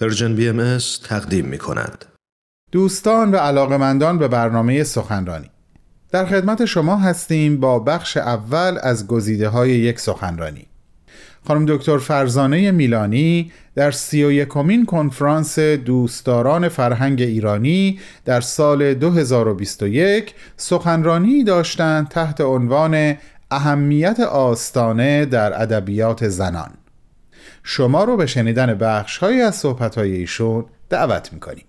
Persian BM تقدیم می کند. دوستان و علاقمندان به برنامه سخنرانی. در خدمت شما هستیم با بخش اول از گزیده های یک سخنرانی. خانم دکتر فرزانه میلانی در سی و یکمین کنفرانس دوستداران فرهنگ ایرانی در سال 2021 سخنرانی داشتند تحت عنوان اهمیت آستانه در ادبیات زنان. شما رو به شنیدن بخش های از صحبت های ایشون دعوت می‌کنیم.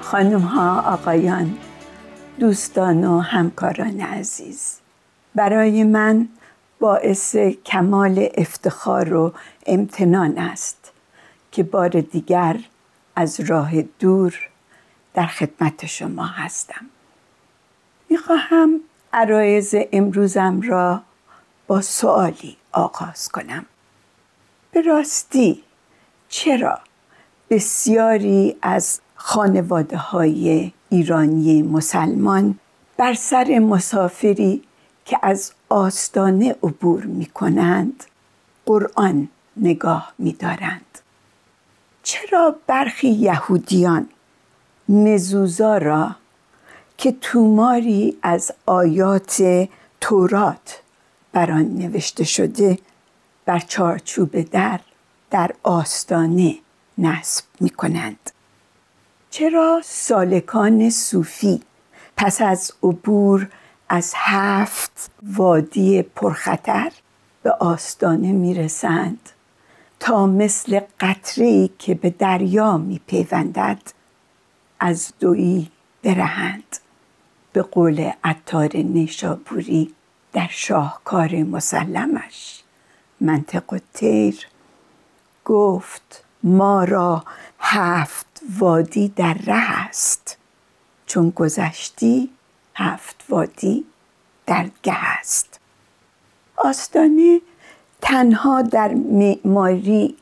خانم ها آقایان دوستان و همکاران عزیز برای من باعث کمال افتخار و امتنان است که بار دیگر از راه دور در خدمت شما هستم. می‌خواهم عرایز امروزم را با سوالی آغاز کنم. به راستی چرا بسیاری از خانواده های ایرانی مسلمان بر سر مسافری که از آستانه عبور می کنند قرآن نگاه می دارند چرا برخی یهودیان مزوزا را که توماری از آیات تورات بر آن نوشته شده بر چارچوب در در آستانه نصب می کنند چرا سالکان صوفی پس از عبور از هفت وادی پرخطر به آستانه می رسند تا مثل قطری که به دریا می پیوندد از دویی برهند. به قول عطار نیشابوری در شاهکار مسلمش. منطق و تیر گفت ما را هفت وادی در ره است. چون گذشتی هفت وادی در گه است. آستانه تنها در معماری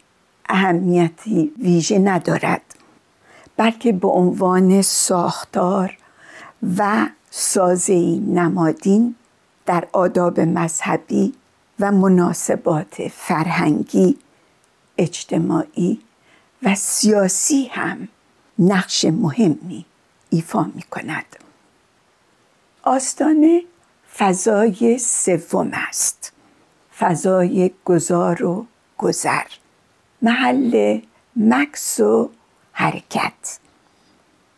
اهمیتی ویژه ندارد. بلکه به عنوان ساختار و سازه نمادین در آداب مذهبی و مناسبات فرهنگی اجتماعی و سیاسی هم نقش مهمی ایفا می کند آستانه فضای سوم است. فضای گذار و گذر. محل مکس و حرکت.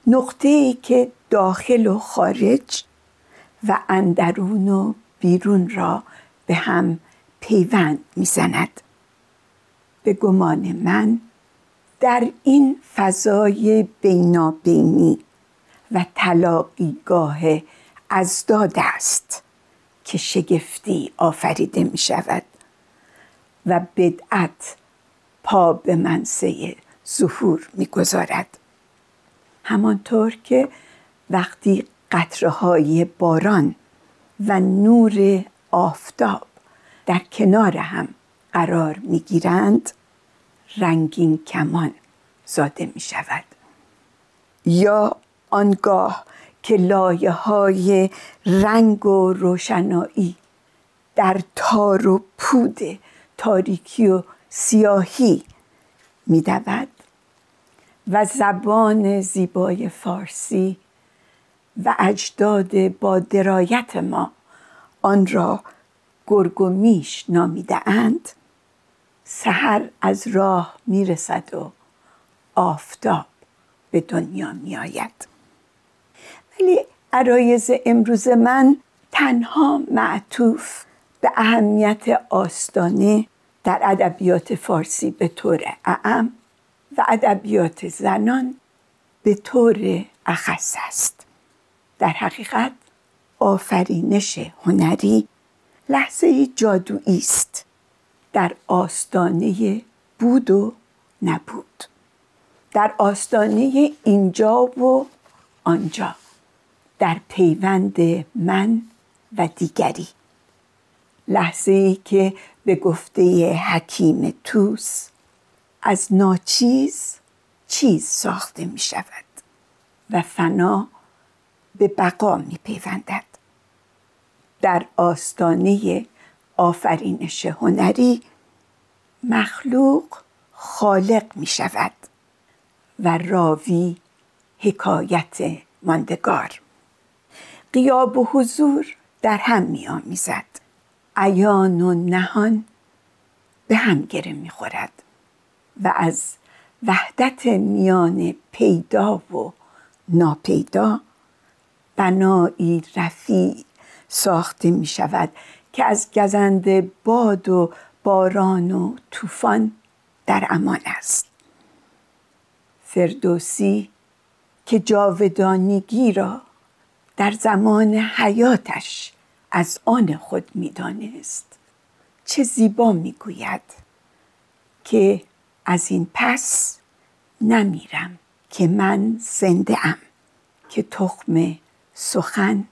نقطه ای که داخل و خارج و اندرون و بیرون را به هم پیوند می‌زند. به گمان من در این فضای بینابینی و تلاقیگاه ازداد است که شگفتی آفریده می شود و بدعت پا به منصه ظهور می‌گذارد. همانطور که وقتی قطره های باران و نور آفتاب در کنار هم قرار می‌گیرند رنگین کمان زاده می شود یا آنگاه که لایه های رنگ و روشنایی در تار و پود تاریکی و سیاهی می دود و زبان زیبای فارسی و اجداد با درایت ما آن را گرگ و میش نامیده اند سحر از راه می‌رسد و آفتاب به دنیا میآید. ولی عرایز امروز من تنها معطوف به اهمیت آستانه در ادبیات فارسی به طور اعم و ادبیات زنان به طور اخص است. در حقیقت آفرینش هنری لحظه جادویی است. در آستانه بود و نبود. در آستانه اینجا و آنجا. در پیوند من و دیگری. لحظه ای که به گفته حکیم توس از ناچیز چیز ساخته می شود و فنا به بقا می پیوندد در آستانه آفرینش هنری مخلوق خالق می شود و راوی حکایت ماندگار. قیاب و حضور در هم می آمیزد عیان و نهان به هم گره می خورد و از وحدت میان پیدا و ناپیدا بنایی رفیع ساخته می شود که از گزند باد و باران و طوفان در امان است. فردوسی که جاودانگی را در زمان حیاتش از آن خود می‌دانست. چه زیبا می‌گوید که از این پس نمیرم که من زنده ام که تخم سخن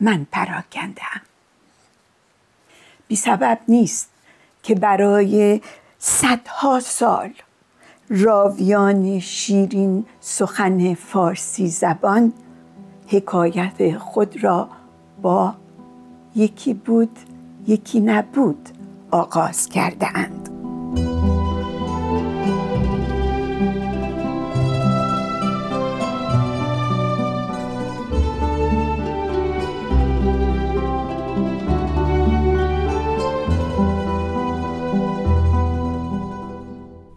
من پراکنده ام. بی سبب نیست که برای صدها سال راویان شیرین سخن فارسی زبان حکایت خود را با یکی بود یکی نبود آغاز کرده اند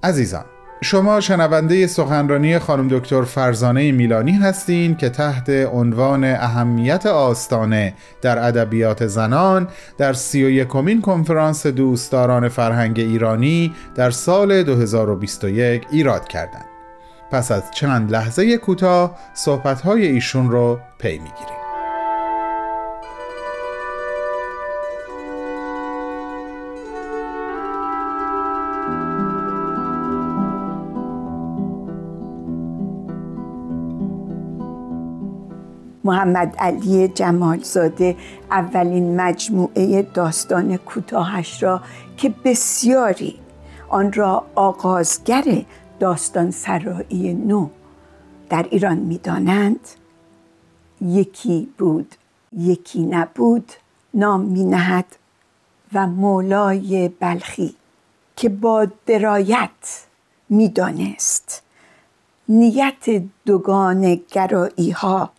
عزیزان شما شنونده سخنرانی خانم دکتر فرزانه میلانی هستین که تحت عنوان اهمیت آستانه در ادبیات زنان در سی و یکمین کنفرانس دوستداران فرهنگ ایرانی در سال 2021 ایراد کردند. پس از چند لحظه کوتاه صحبت‌های ایشون رو پی می‌گیریم. محمد علی جمالزاده اولین مجموعه داستان کوتاهش را که بسیاری آن را آغازگر داستان سرایی نو در ایران می‌دانند. یکی بود یکی نبود نام می نهد و مولای بلخی که با درایت می‌دانست. نیت دوگان گرایی ها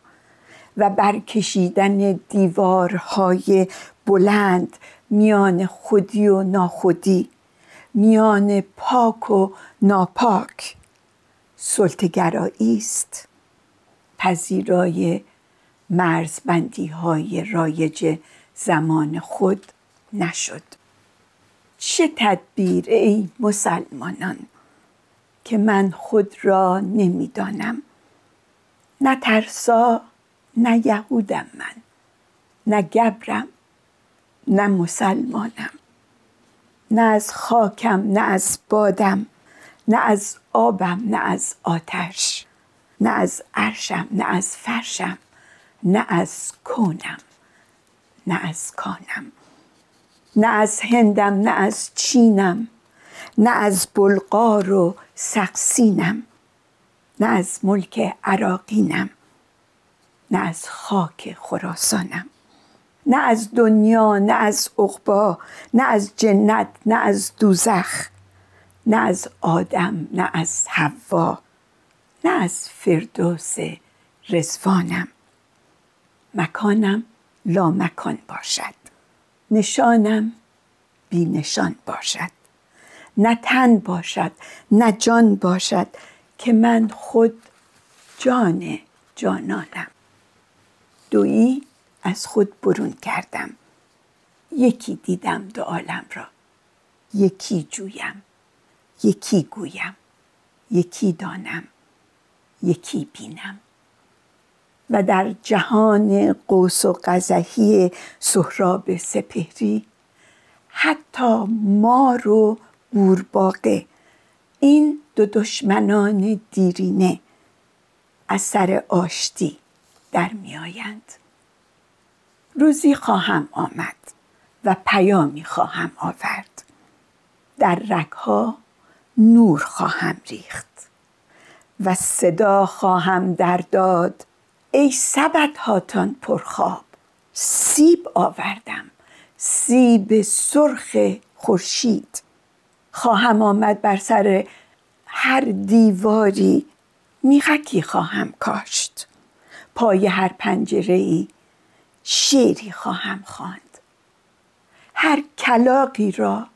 و برکشیدن دیوارهای بلند میان خودی و ناخودی میان پاک و ناپاک. سلطگرایی است. پذیرای مرزبندی های رایج زمان خود نشد. چه تدبیر ای مسلمانان که من خود را نمی‌دانم. نه ترسا نه یهودم من نه گبرم نه مسلمانم نه از خاکم نه از بادم نه از آبم نه از آتش نه از عرشم نه از فرشم نه از کونم نه از کانم نه از هندم نه از چینم نه از بلغار و سقسینم نه از ملک عراقینم نه از خاک خراسانم نه از دنیا نه از عقبا نه از جنت نه از دوزخ نه از آدم نه از حوا نه از فردوس رزوانم مکانم لا مکان باشد نشانم بی نشان باشد. نه تن باشد نه جان باشد که من خود جان جانانم. دویی از خود برون کردم. یکی دیدم دو عالم را. یکی جویم. یکی گویم. یکی دانم. یکی بینم. و در جهان قوس و قزحی سهراب سپهری حتی مار و بورباقه این دو دشمنان دیرینه از سر آشتی در میآیند روزی خواهم آمد و پیامی خواهم آورد. در رگها نور خواهم ریخت و صدا خواهم در داد. ای سبد هاتان پرخواب سیب آوردم سیب سرخ خورشید. خواهم آمد بر سر هر دیواری میخکی خواهم کاشت. پای هر پنجره ای شعری خواهم خواند. هر کلاقی را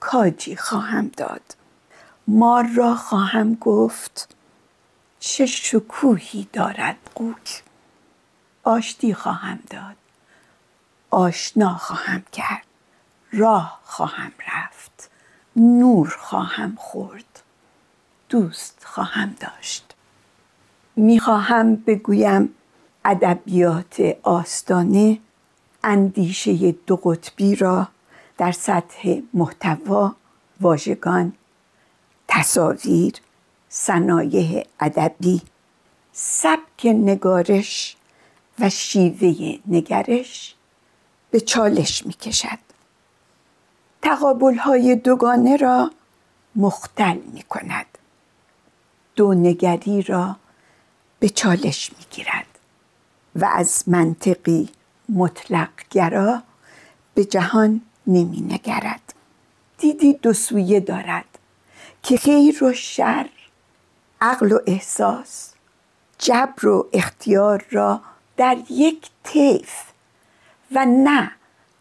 کاجی خواهم داد. مار را خواهم گفت چه شکوهی دارد قوک آشتی خواهم داد آشنا خواهم کرد راه خواهم رفت نور خواهم خورد دوست خواهم داشت. می‌خواهم بگویم ادبیات آستانه اندیشه دو قطبی را در سطح محتوا واژگان تصاویر صنایع ادبی سبک نگارش و شیوه نگرش به چالش می کشد تقابل های دوگانه را مختل می کند دو نگری را به چالش می گیرد و از منطقی مطلق گرا به جهان نمی نگرد دیدی دو سویه دارد که خیر و شر عقل و احساس جبر و اختیار را در یک طیف و نه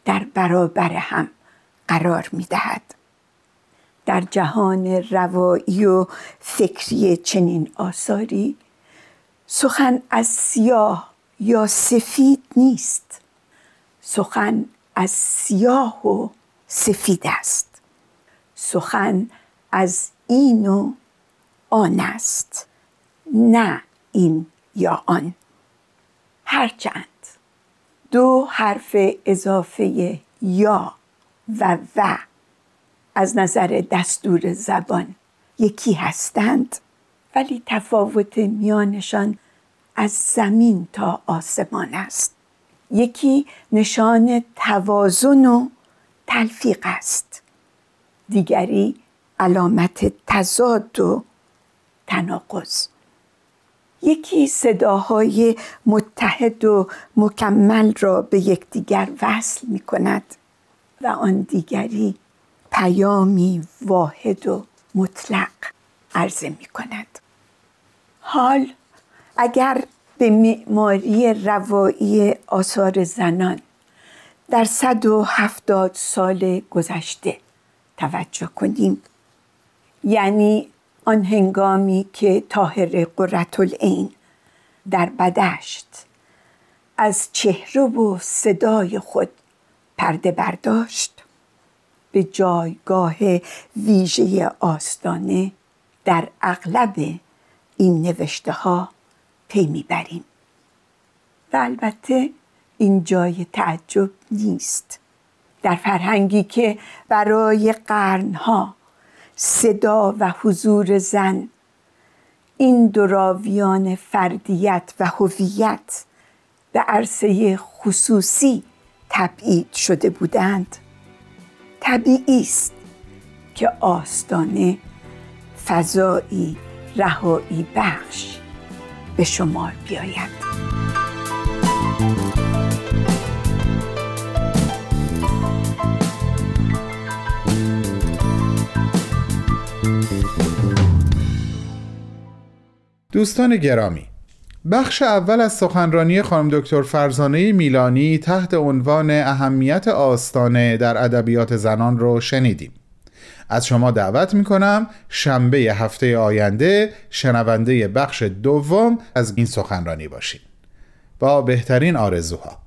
در برابر هم قرار می دهد. در جهان روایی و فکری چنین آثاری سخن از سیاه یا سفید نیست. سخن از سیاه و سفید است. سخن از این و آن است. نه این یا آن. هرچند دو حرف اضافه یا و و از نظر دستور زبان یکی هستند ولی تفاوت میانشان از زمین تا آسمان است. یکی نشان توازن و تلفیق است. دیگری علامت تضاد و تناقض. یکی صداهای متحد و مکمل را به یکدیگر وصل می کند و آن دیگری پیامی واحد و مطلق عرضه می کند. حال اگر به معماری روایی آثار زنان در صد و هفتاد سال گذشته توجه کنیم. یعنی آن هنگامی که قررت العین در بدشت از چهره و صدای خود پرده برداشت به جایگاه ویژه آستانه در اغلب این نوشته ها پی می‌بریم. و البته این جای تعجب نیست. در فرهنگی که برای قرنها صدا و حضور زن این دراویان فردیت و هویت به عرصه خصوصی تبعید شده بودند. طبیعی است که آستانه فضایی رهایی بخش به شمار بیاید. دوستان گرامی بخش اول از سخنرانی خانم دکتر فرزانه میلانی تحت عنوان اهمیت آستانه در ادبیات زنان رو شنیدیم. از شما دعوت می کنم شنبه هفته آینده شنونده بخش دوم از این سخنرانی باشید با بهترین آرزوها.